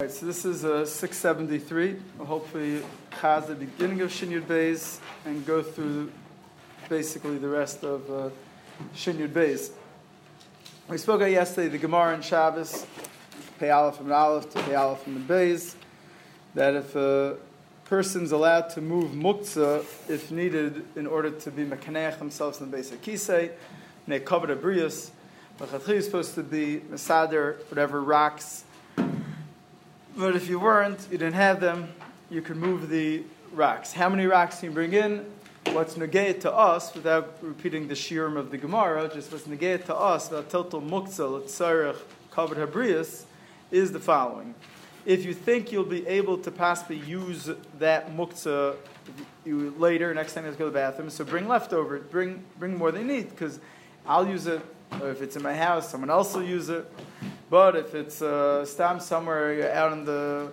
All right, so this is uh, 673. We'll hopefully has the beginning of Shin Yud Beis and go through basically the rest of uh, Shin Yud Beis. We spoke about yesterday the Gemara and Shabbos, Pei Aleph and Aleph to Pei Aleph and Beis, that if a person's allowed to move muktzah if needed in order to be mekaneach themselves in the base of kisei, they covered a brius, but is supposed to be masader, whatever rocks but if you weren't, you didn't have them, you could move the rocks. How many rocks can you bring in? What's negate to us, without repeating the shirim of the Gemara, just what's negate to us, about total muktzah, tzarech, covered habrius, is the following. If you think you'll be able to possibly use that muktzah later, next time you have to go to the bathroom, so bring leftover, bring, bring more than you need, because I'll use it, or if it's in my house, someone else will use it. But if it's uh, stam somewhere out in the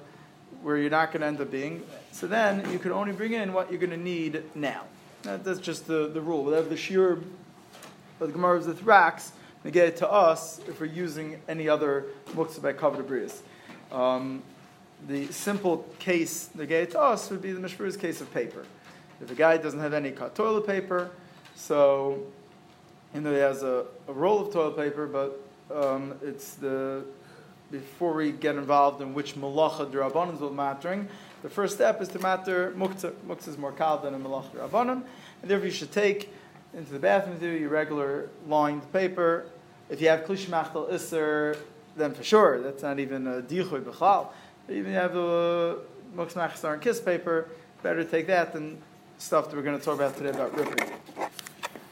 where you're not going to end up being, so then you can only bring in what you're going to need now. That, that's just the, the rule. Whatever the shiur of the Gemara is with racks, negate to us if we're using any other muktzah by abrius. Um, the simple case they negate to us would be the mishpur's case of paper. If a guy doesn't have any toilet paper, so you know he has a, a roll of toilet paper, but um, it's the before we get involved in which malacha drabanan will mattering. The first step is to matter muktzah. Muktzah is more kal than a malacha drabanan, and therefore you should take into the bathroom you your regular lined paper. If you have klishmachtel iser, then for sure that's not even a dichoy b'chal. Even if you have a muktzah and kiss paper, better take that than stuff that we're going to talk about today about ripping.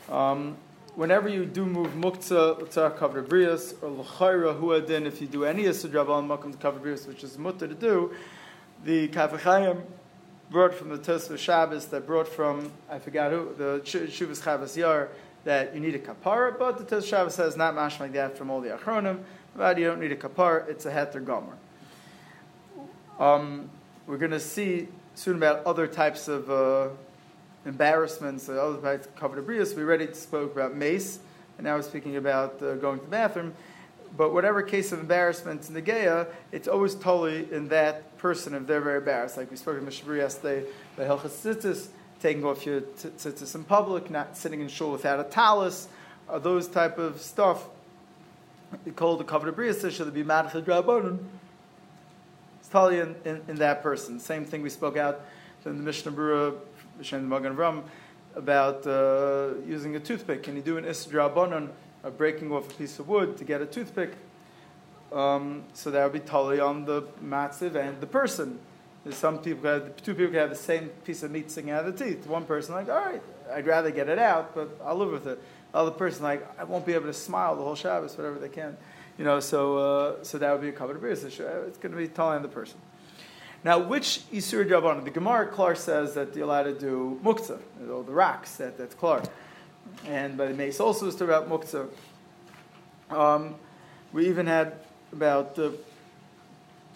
Um, whenever you do move muktzah, l'tzar covered brias, or l'chayra huadin, if you do any yisudrabal makom to cover brias, which is mutter to do, the Kaf HaChaim brought from the Tosfos Shabbos that brought from I forgot who the Shuvas Chavas Yair that you need a kapara, but the Tosfos Shabbos says not mash like that from all the achronim. But you don't need a kapara; it's a heter gomer. Um, we're going to see soon about other types of. Uh, embarrassments, the other parts covered abrius. We already spoke about mace, and now we're speaking about uh, going to the bathroom. But whatever case of embarrassment in the Geya, it's always totally in that person if they're very embarrassed. Like we spoke in Mishabri yesterday, the Hilchas taking off your tzitzis in public, not sitting in shul without a talus, uh, those type of stuff. Called the covered abrius, should be mad drabonin. It's totally in, in, in, that person. Same thing we spoke out in the Mishnah Berurah B'Shem Magen Ram, about uh, using a toothpick. Can you do an Isdrabanon, of breaking off a piece of wood to get a toothpick? Um, so that would be totally on the matziv and the person. Some people, have, two people have the same piece of meat sticking out of the teeth. One person like, all right, I'd rather get it out, but I'll live with it. The other person like, I won't be able to smile the whole Shabbos, whatever they can. You know, so uh, so that would be a covered beer. It's going to be totally on the person. Now, which Isur Rabbanon? The Gemara Klar says that you're allowed to do muktzah, or the rocks, that, that's Klar. And by the Mace also is about muktzah. Um, we even had about the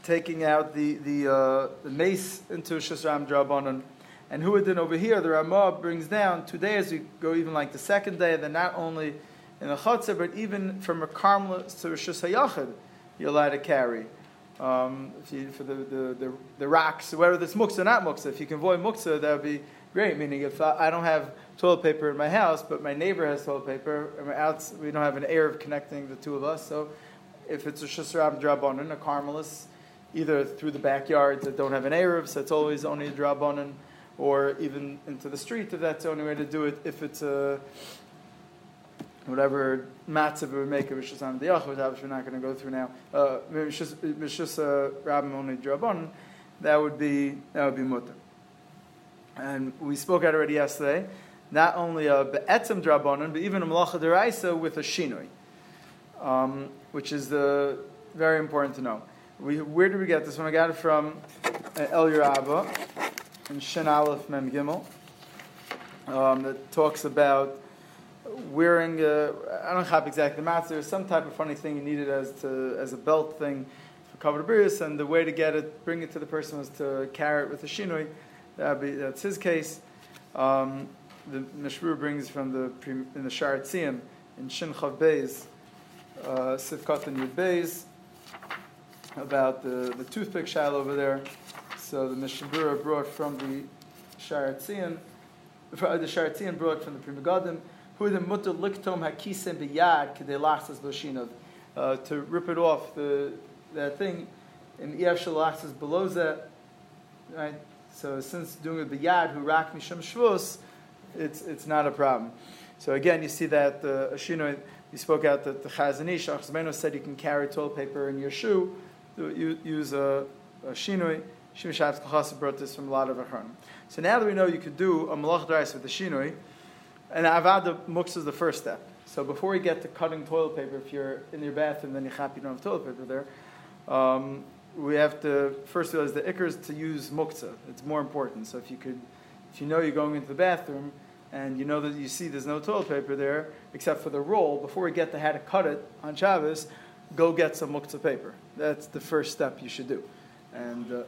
taking out the, the, uh, the mace into Shasram Drabanan. And who did over here, the Ramah brings down two days, we go even like the second day, then not only in the Chatzah, but even from a Carmel to a Shasayachid, you're allowed to carry. Um, you, for the, the, the, the, rocks, whether it's muksa or not muksa, if you can avoid muksa, that would be great. Meaning, if I, don't have toilet paper in my house, but my neighbor has toilet paper, and out, we don't have an air of connecting the two of us. So, if it's a shasrab drabonin, a carmelis, either through the backyard that don't have an Erev, so it's always only a drabonin, or even into the street if that's the only way to do it. If it's a whatever matzah we make of Rishus Am Diyach, which we're not going to go through now, uh, Rishus uh, Rabbim only Drabon, that would be that would be mutter. And we spoke out already yesterday, not only a be'etzem drabonon, but even a malacha deraisa with a shinoi, um, which is the very important to know. We, where did we get this one? I got it from uh, El Yerabba in Shin Aleph Mem Gimel um, that talks about wearing, a, I don't have exactly the math, there's some type of funny thing you needed as, to, as a belt thing for covered brius, and the way to get it, bring it to the person was to carry it with a shinoi. That'd be, that's his case. Um, the Mishru brings from the in the Sharatziim in Shin Chav Beis, uh, Sifkat and Yud Beis. about the, the toothpick shell over there. So the Mishnah Berurah brought from the Sharatzian, the Sharatzian brought from the Pri Who the mutter liktom hakisem biyad kedei lachsas b'shinov, uh, to rip it off the that thing, and ef shalachsas below that, right? So since doing it biyad who rak misham shvus, it's it's not a problem. So again, you see that the uh, Ashino, you spoke out that the Chazon Ish, Achzmeno said you can carry toilet paper in your shoe, you, use a, a shinoi. Shimon Shabbos brought this from a lot of Achronim. So now that we know you could do a malach drais with the shinoi, and avada muksa is the first step. So before we get to cutting toilet paper, if you're in your bathroom, then you're happy you don't have toilet paper there. Um, we have to first realize the ikr is to use muktzah. It's more important. So if you could, if you know you're going into the bathroom and you know that you see there's no toilet paper there except for the roll, before we get to how to cut it on Shabbos, go get some muktzah paper. That's the first step you should do. And uh,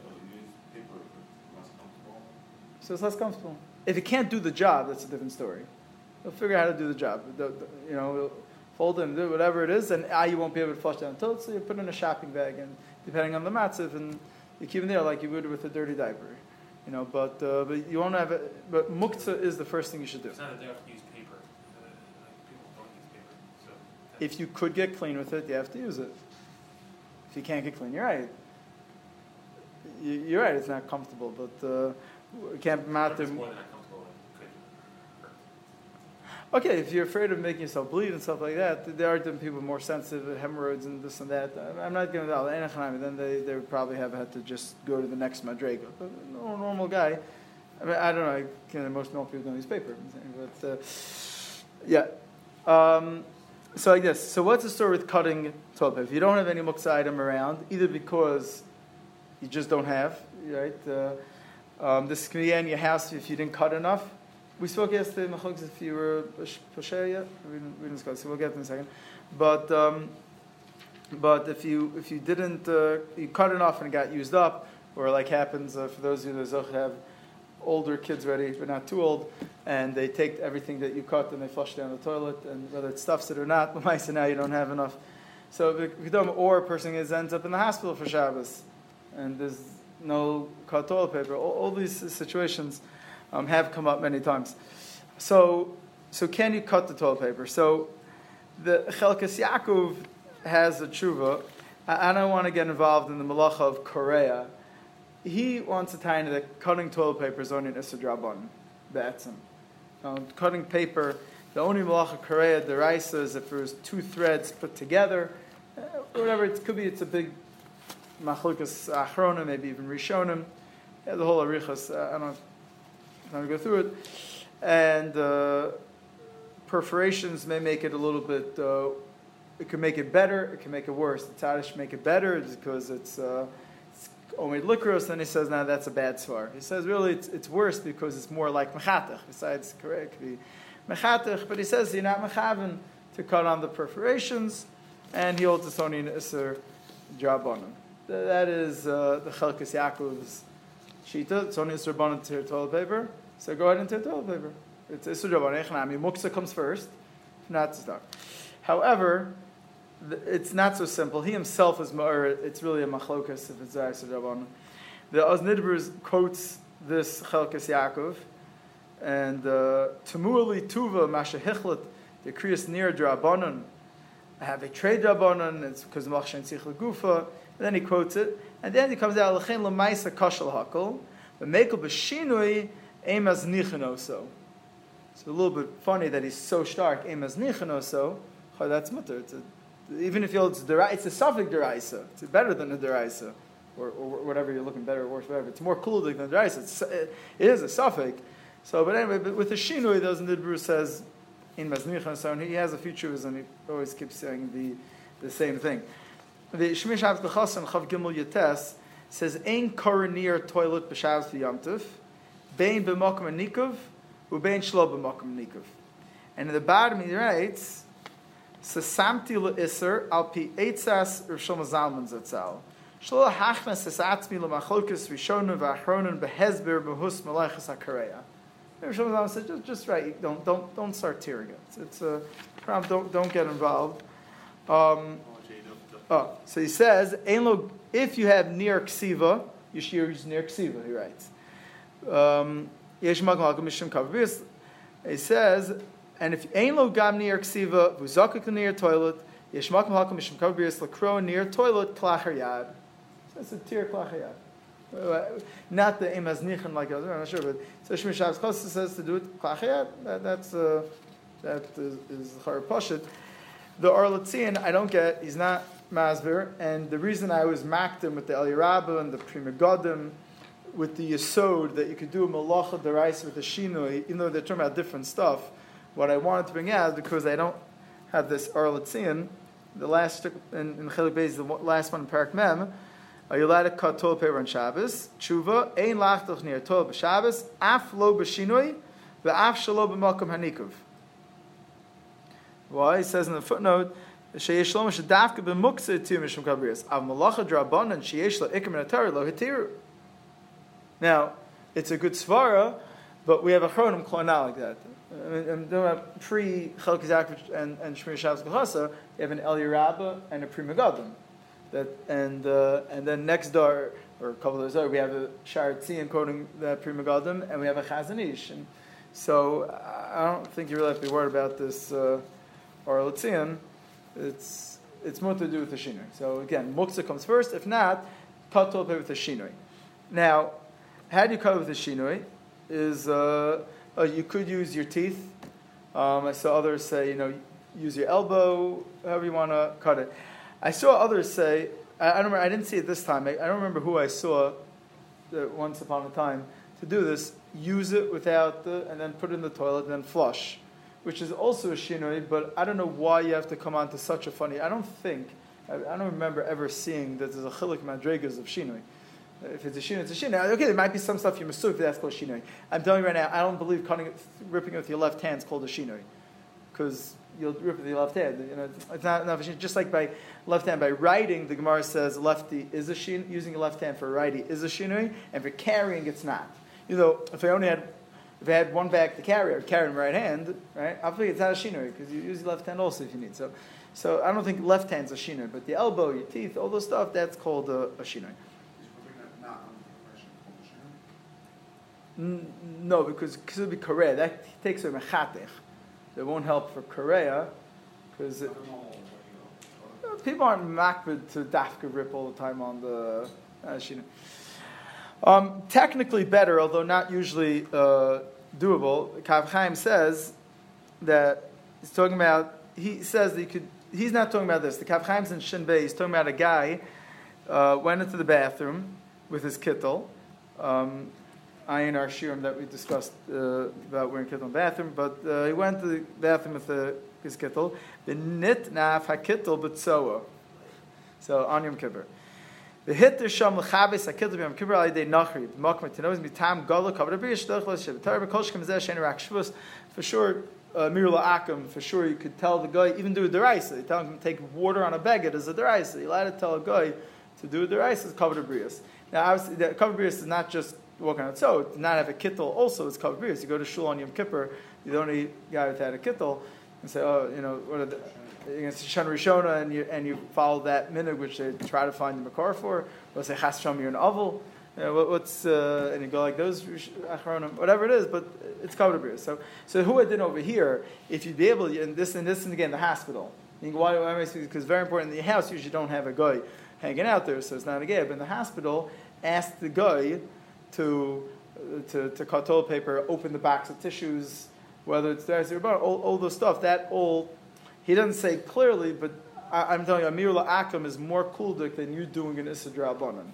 so it's less comfortable. If it can't do the job, that's a different story. They'll figure out how to do the job. They'll, you know, fold it do whatever it is, and ah, you won't be able to flush down the toilet, so you put it in a shopping bag, and depending on the matziv, and you keep it there like you would with a dirty diaper. You know, but uh, but you won't have it. But muktzah is the first thing you should do. It's not that they have to use paper. Uh, like people don't use paper. So if you could get clean with it, you have to use it. If you can't get clean, you're right. You're right. It's not comfortable, but uh, it can't matter. more than. Okay, if you're afraid of making yourself bleed and stuff like that, there are different people more sensitive to hemorrhoids and this and that. I'm not going to tell them. then they, they would probably have had to just go to the next madrega. But a normal guy, I mean, I don't know, I can, most normal people don't use paper. But uh, yeah. Um, so like this. So what's the story with cutting toilet paper? If you don't have any muksa item around, either because you just don't have, right? Uh, um, this can be in your house if you didn't cut enough. We spoke yesterday, Machogs, if you were Posher yet. We didn't, we didn't discuss, so we'll get in a second. But um, but if you if you didn't uh, you cut enough and it got used up, or like happens uh, for those of you that have older kids ready, but not too old, and they take everything that you cut and they flush down the toilet, and whether it stuffs it or not, so now you don't have enough. So or a person is, ends up in the hospital for Shabbos, and there's no cut toilet paper. All, all these situations um, have come up many times. So, so can you cut the toilet paper? So, the Chelkas Yaakov has a tshuva. I, I don't want to get involved in the malacha of Korea. He wants to tie into that cutting toilet paper is only an Isidrabon, Batsim. Um, cutting paper, the only malacha Korea deraisa is if there's two threads put together, uh, whatever, it could be it's a big machlukas achrona, maybe even rishonim. Yeah, the whole arichas. Uh, I don't I'm to go through it, and uh, perforations may make it a little bit. Uh, it can make it better. It can make it worse. The Tadish make it better because it's. Uh, Omid Likros, then he says, now that's a bad svar. He says, really, it's, it's worse because it's more like Mechatach. Besides, correct, be Mechatach, but he says you're not Mechavan to cut on the perforations, and he holds the Sony Isser job on him. That is uh, the Chelkas Yaakov's Shita. It's only Isser to toilet paper. So go ahead and tear toilet paper. It's Isser Rabbanon. Echnami. Muksa comes first. Not start. However, it's not so simple. He himself is more. It's really a machlokas if it's Isser Rabbanon. The Oz Nidbers quotes this Chelkas Yaakov. And uh, Tamuali Tuva Masha Hichlet, the Kriyas near Drabanon, I have a trade Drabanon, it's because Machshan Tzich Gufa. And then he quotes it, and then he comes out l'chein l'maisa kashal hakol, but mekel b'shinui emas nichenoso. It's a little bit funny that he's so stark emas nichenoso. Oh, that's mutter. It's a, even if it's dera, it's a suffix deraisa. It's better than a deraisa, or, or whatever you're looking better or worse, whatever. It's more cool than deraisa. It's, it is a suffix. So, but anyway, but with the shinui, in the Bruce says in maznichenoso, and he has a few and he always keeps saying the the same thing the Shemish Av Chasan Chav Gimel Yates says Ein Koronir toilet b'Shabbos v'Yomtiv, Ubein Shlo Nikov. And in the bottom he writes, Sasamti le'Isser al pi Eitzas Rav Shlomo Zalman Zatzal. Shlo hachnas es atzmi l'machlokas rishonim v'achronim behezber b'hus malachas hakareya. Rav Shlomo Zalman said, just, just right, don't, don't, don't start tearing it. It's, it's a problem, don't, don't get involved. Um, Oh, so he says, "Ein if you have near ksiva, you should use near ksiva. He writes. Um, Yesh makom halakam mishum kavabis. He says, and if ein lo gam near ksiva, v'zakik near toilet, yesh makom halakam mishum kavabis lakro near toilet klacher yad. It's a tier klacher yad. Not the aim as nichen like I'm not sure, but so Shmi Shabbos says to do it klacher yad. That, that's uh, that is, Char Pashit. The Arletzian, I don't get, he's not Masber, and the reason I was macked him with the El Yerabah and the Pri Megadim, with the Yesod, that you could do a Malacha Derais with the Shinoi, even though they're talking about different stuff, what I wanted to bring out, because I don't have this Arletzian, the last in, in Chelik Beis, the last one in Parak Mem, are you allowed to cut toilet paper on Shabbos? Tshuva, ein lachtoch near toilet b'Shabbos, af lo b'shinoi, ve'af shalo b'makom hanikuv. Why? He says in the footnote, Sheyesh lo mishadavka b'muksa tu mishum kabrias. Av malacha drabon and sheyesh lo ikim lo hitiru. Now, it's a good svara, but we have a chronim klona like that. I mean, I'm doing a pre Chalkizak and and Shmir Shabbos Gehasa. You have an El Yerabba and a pre. That and uh, and then next door or a couple of those we have a Shar Tzion quoting the pre and we have a Chazanish. And so I don't think you really have to be worried about this. Uh, it's it's more to do with the shinoi. So again, muksa comes first. If not, cut top with the shinoi. Now, how do you cut with the shinoi? Is uh, uh, you could use your teeth. Um, I saw others say, you know, use your elbow, however you want to cut it. I saw others say, I, I don't remember, I didn't see it this time. I, I don't remember who I saw once upon a time to do this. Use it without the, and then put it in the toilet and then flush which is also a shinoi, but I don't know why you have to come on to such a funny. I don't think, I, I don't remember ever seeing that there's a chilik madregas of shinoi. If it's a shinoi, it's a shinoi. Okay, there might be some stuff you masuk, that's called shinoi. I'm telling you right now, I don't believe cutting, ripping it with your left hand is called a shinoi, because you'll rip with your left hand. You know, it's not, not just like by left hand by writing. The Gemara says lefty is a shin, using your left hand for righty is a shinoi, and for carrying it's not. You know, if I only had if I had one bag to carry, I'd carry in my right hand, right? Obviously, it's not a shinoi because you use your left hand also if you need. So, so I don't think left hand's a shinoi, but the elbow, your teeth, all those stuff, that's called a, a shinoi. No, because cause it'll be korea. That takes a mechatech. That won't help for korea because people aren't makbid to dafka rip all the time on the uh. Um, technically better, although not usually uh, doable. Kav Chaim says that he's talking about. He says that you could. He's not talking about this. The Kav Chaim's in Shin. He's talking about a guy uh, went into the bathroom with his kittel. Um, Ayin our shirim that we discussed uh, about wearing kittel in the bathroom, but uh, he went to the bathroom with the, his kittel. The nit naf hakittel b'tzoa. So on Yom Kippur. The hit the sham l'chavis akil to be am kibbur alidei nachri. Makma tinoz mitam gala covered a birish shloch l'shem. Tarab kol shkem zeh shein rak shvus. For sure, uh, mirula akum. For sure, you could tell the guy even do a deraisa. You tell him to take water on a beggar as a deraisa. You allowed to tell a guy to do a deraisa is a. Now, obviously, the brias is not just walking on its own. To not have a kittel also is covered brias. You go to shul on Yom Kippur, you're the only guy without a kittel, and say, oh, you know, what are the against Shana Rishona and you, and you follow that minhag which they try to find the makar for, or say Chas Sham, you're an oval, you know, what, what's, uh, and you go like those, Achronim, whatever it is, but it's covered beer. So, so who I did over here, if you'd be able, and this and this and again, the hospital. You can, why, why Because it's very important in the house, you usually don't have a guy hanging out there, so it's not a gay. But in the hospital, ask the guy to, to, to cut toilet paper, open the box of tissues, whether it's there, all, all the stuff, that all he doesn't say clearly, but I, am telling you, Amir Akim is more kuldik than you doing an Issa Drabanan.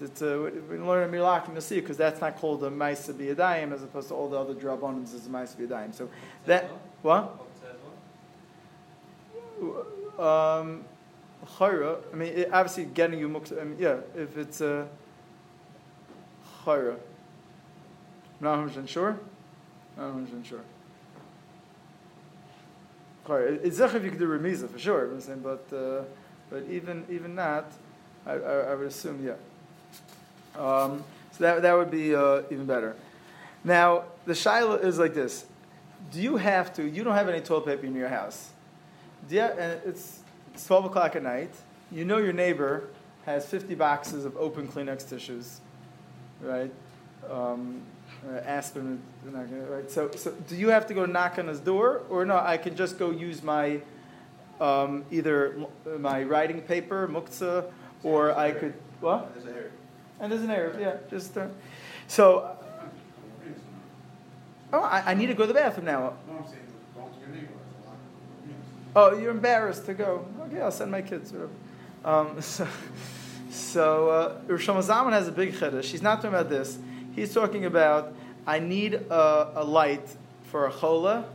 It's, uh, we learn Amir Akim, you'll see, because that's not called a Maisa Biyadayim as opposed to all the other Drabanans as a Maisa Biyadayim. So that, what? Um, Chayra, I mean, it, obviously getting you mukta, I mean, yeah, if it's a uh, Chayra. Not 100% sure? Not 100% sure. It's if you could do remiza for sure, I'm saying, but uh, but even even that, I, I, I would assume yeah. Um, so that that would be uh, even better. Now the shaila is like this: Do you have to? You don't have any toilet paper in your house. Do you, and it's, it's twelve o'clock at night. you know your neighbor has 50 boxes of open Kleenex tissues, right? Um, uh, aspirin, right? So, so do you have to go knock on his door, or no? I can just go use my um, either my writing paper, muktzah, or I could what? There's an error. And there's an error, yeah. Just uh, so. Oh, I, I need to go to the bathroom now. No, I'm saying, don't your neighbor. Oh, you're embarrassed to go. Okay, I'll send my kids. Um, so, so uh, Rosh Zaman has a big chiddush. He's not talking about this. He's talking about I need a, a light for a chola,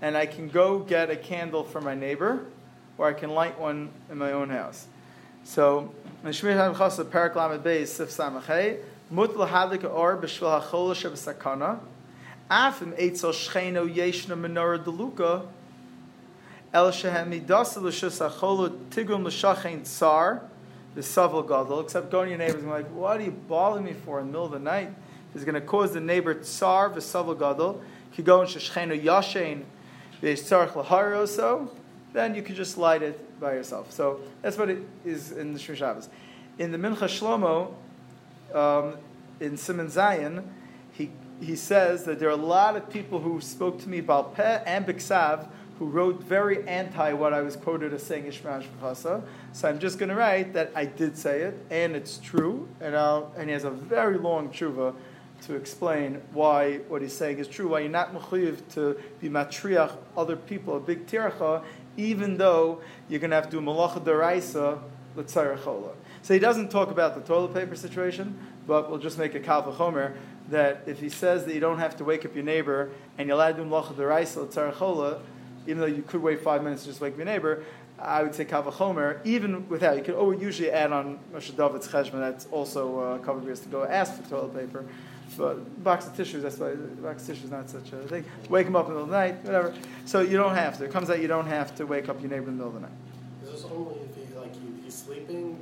and I can go get a candle for my neighbor, or I can light one in my own house. So, in Shmir HaMchasa, Parak Lamed Beis, Sif Samachay, Mut Lahadik Or B'Shvil HaChola Sheb'Sakana, Afim Eitzel Shcheno Yeshna Menorah Deluka, El Shehem Midasa L'Shus HaChola Tigum L'Shachein Tsar, the Saval Gadol, except going to your neighbors and like, what are you bothering me for in the middle of the night? It's going to cause the neighbor Tsar, the Saval Gadol, if you go in Shecheno Yashein, V'Yitzarech L'Haroso, then you can just light it by yourself. So that's what it is in the Shmir Shabbos. In the Mincha Shlomo, um, in Simon Zion, he, he says that there are a lot of people who spoke to me about Peh and Biksav who wrote very anti what I was quoted as saying Ishmael Shmachasa. So I'm just going to write that I did say it and it's true, and, I'll, and he has a very long tshuva to explain why what he's saying is true, why you're not mechuyev to be matriach other people, a big tiracha, even though you're going to have to do malacha deraisa l'tzarachola. So he doesn't talk about the toilet paper situation, but we'll just make a kal v'chomer that if he says that you don't have to wake up your neighbor and you're allowed to do malacha deraisa l'tzarachola, even though you could wait five minutes to just wake your neighbor, I would say kal v'chomer, even without, you could always usually add on Moshe David's cheshbon, that's also uh, covered beers to go ask for toilet paper. But box of tissues, that's why box of tissues is not such a thing. Wake them up in the middle of the night, whatever. So you don't have to. It comes out you don't have to wake up your neighbor in the middle of the night. Is this only if he like he, he's sleeping,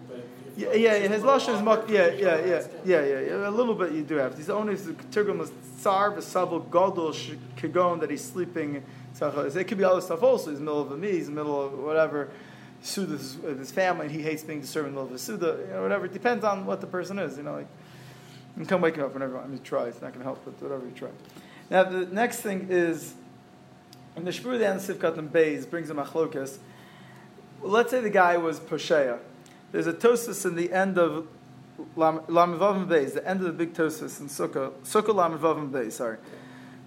Yeah, yeah, yeah. His lashon is muck. Yeah, yeah, yeah, yeah, yeah, yeah. A little bit you do have. These only the tirgum is tsar v'sabel gadol kagon that he's sleeping. It could be other stuff also. He's middle of a me. He's middle of whatever. Suda with his family, and he hates being disturbed in the middle of a suda. You know, whatever. It depends on what the person is. You know, like come wake him up whenever. I mean, try. It's not going to help, but whatever you try. Now the next thing is in the Shmur the Sivkat and Beis brings a machlokas. Let's say the guy was Poshea. There's a tosis in the end of Lamivavim Beis, the end of the big tosis in Sukkah, Sukkah Lamivavim Beis, sorry.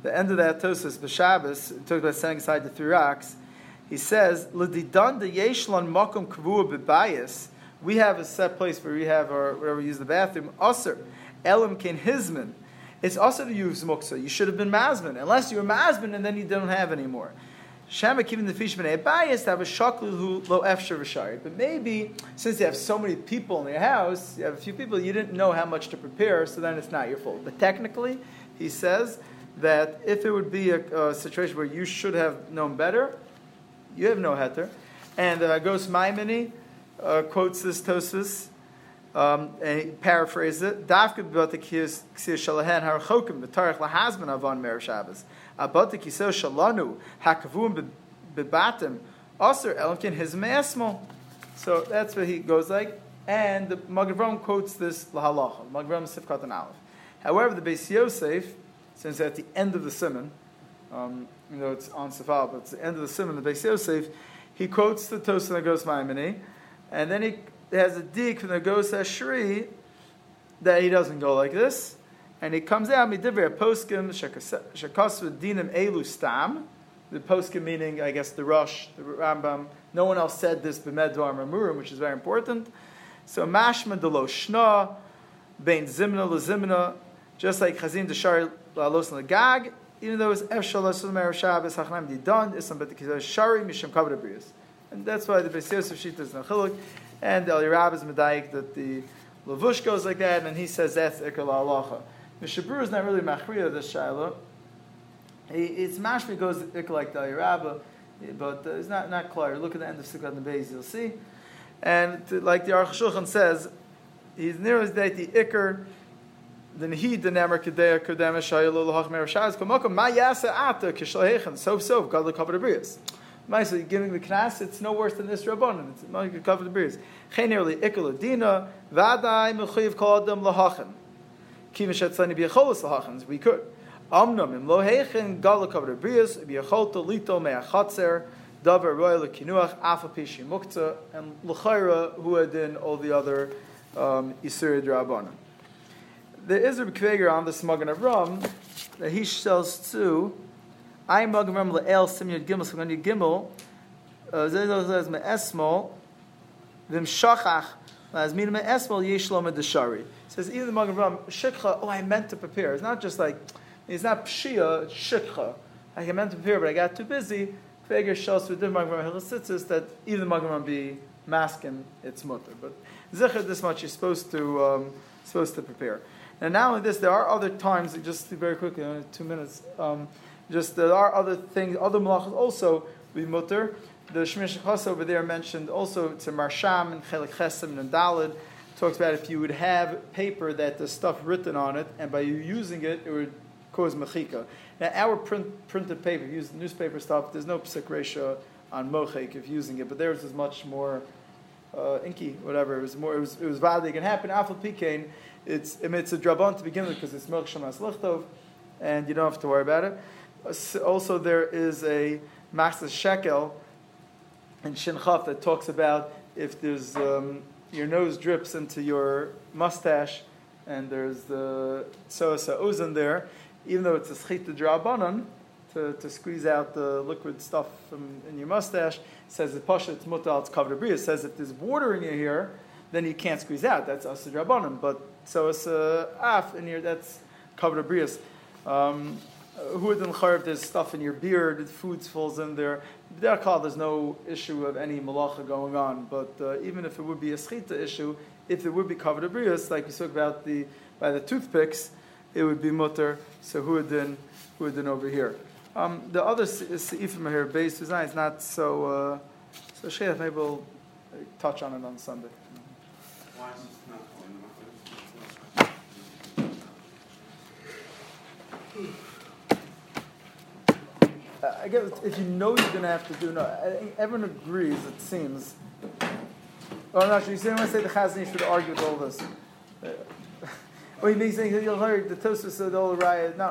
The end of that tosis, B'Shabbos, it talks about setting aside the three rocks. He says, L'didan de yeshlan makom kavua b'bayis, we have a set place where we have our, wherever we use the bathroom, Aser, Elam ken hizman. It's also to use muksa. You should have been mazman, unless you were mazman and then you don't have anymore. Shama kivin the fish b'nei bayis to have a shaklu who lo efsher v'shari. But maybe since you have so many people in your house, you have a few people, you didn't know how much to prepare, so then it's not your fault. But technically, he says that if it would be a, a situation where you should have known better, you have no heter. And uh, Gos Maimoni uh, quotes this Tosus, um, and he paraphrases it. Dafka b'bata kiyas shalahen harachokim b'tarich lahazman avon mer Shabbos. Abata kiso shalanu hakavum b'batim aser elkin his. So that's what he goes like. And the Magavram quotes this lahalacha. Magavram sifkat and aleph. However, the Beis Yosef, since at the end of the simon, um, you know it's on Safal, but it's the end of the simon, the Beis Yosef, he quotes the Tosa and the Gos and then he has a dig from the Gos Ashri that he doesn't go like this, and he comes out midiver poskim shakasva dinim elu stam, the poskim meaning I guess the Rosh, the Rambam. No one else said this b'medvar mamurim, which is very important. So mashma de lo shna, bein zimna lezimna, just like chazin deshar lalos gag, even though it's efshal lasos mer Shabbos hachnam didon, but the shari misham abrius. And that's why the Beis Yosef Shita is nachiluk, and the Elirab is medayik that the Lavush goes like that, and he says that's ikar la'alacha. Mishabur is not really machriya this shiloh. It's mashmi goes ikar like the Elirab, but uh, it's not not clear. Look at the end of Sukkot and Beis, you'll see. And to, like the Aruch Shulchan says, he's near his date the ikar. Then he the nemer kedei kedem shaylo lahach mer shaz komokom ma yasa ata kishalhechen sof sof gadol kavod abrius. Maisa, giving the knas, it's no worse than this rabbanon. It's not to cover the beers. Chen nearly ikul dina vadai mechuyev kol adam lahachan. Kiva shetzani biyacholas lahachans. We could. Amnam im lo heichen gala cover the beers biyacholta lito me'achatzer davar royal kinuach afa pishi mukta and l'chayra who had in all the other um, isur rabbanon. There is a Kveger on this Magen Avram that he sells too. I Magen Avram le'el simyad gimel simyad gimel. Uh, Zeh says me'esmol v'im shachach as min me'esmol yesh lo medeshari. Says even the Magen Avram shikha. Oh, I meant to prepare. It's not just like it's not pshia. Shikha. I meant to prepare, but I got too busy. Kveger shows with the Magen Avram Hilasitzis that even the Magen Avram be masking its mutter. But zecher this much you're supposed to um, supposed to prepare. And not only this, there are other times, just very quickly, two minutes, um, just there are other things, other malachas also be mutter. The Shemesh Chas over there mentioned also to Marsham and Chelik Chesem and Dalid talks about if you would have paper that the stuff written on it, and by you using it, it would cause mechika. Now, our print, printed paper, use newspaper stuff, there's no psik ratio on mochek if using it, but theirs is much more uh, inky, whatever. It was more, it was, it was valid. It can happen. Afal pikein, it's it's a drabon to begin with because it's milk shamas lichtov, and you don't have to worry about it. Also, there is a master shekel in Shinchaf that talks about if there's um, your nose drips into your mustache and there's the sosa ozon there, even though it's a schita drabanan, to, to squeeze out the liquid stuff from in your mustache, says the pasha it's mutal it's covered It says if there's water in your hair, then you can't squeeze out. That's asa drabanan. But so it's a af in here that's covered. Um, who would if there's stuff in your beard, food falls in there. Derkal, there's no issue of any malacha going on. But uh, even if it would be a schita issue, if it would be covered abrius, like we spoke about the by the toothpicks, it would be mutter. So who would then who would then over here? Um, the other seifim here, base design is not so uh, so shayach. Maybe we'll touch on it on Sunday. Why is it not I guess if you know you're going to have to do no, I think everyone agrees. It seems. Oh, I'm not sure. You say when I say the Chazon should argue with all this. Makes saying he'll hear the Tosfos said all riot. Not